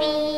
be.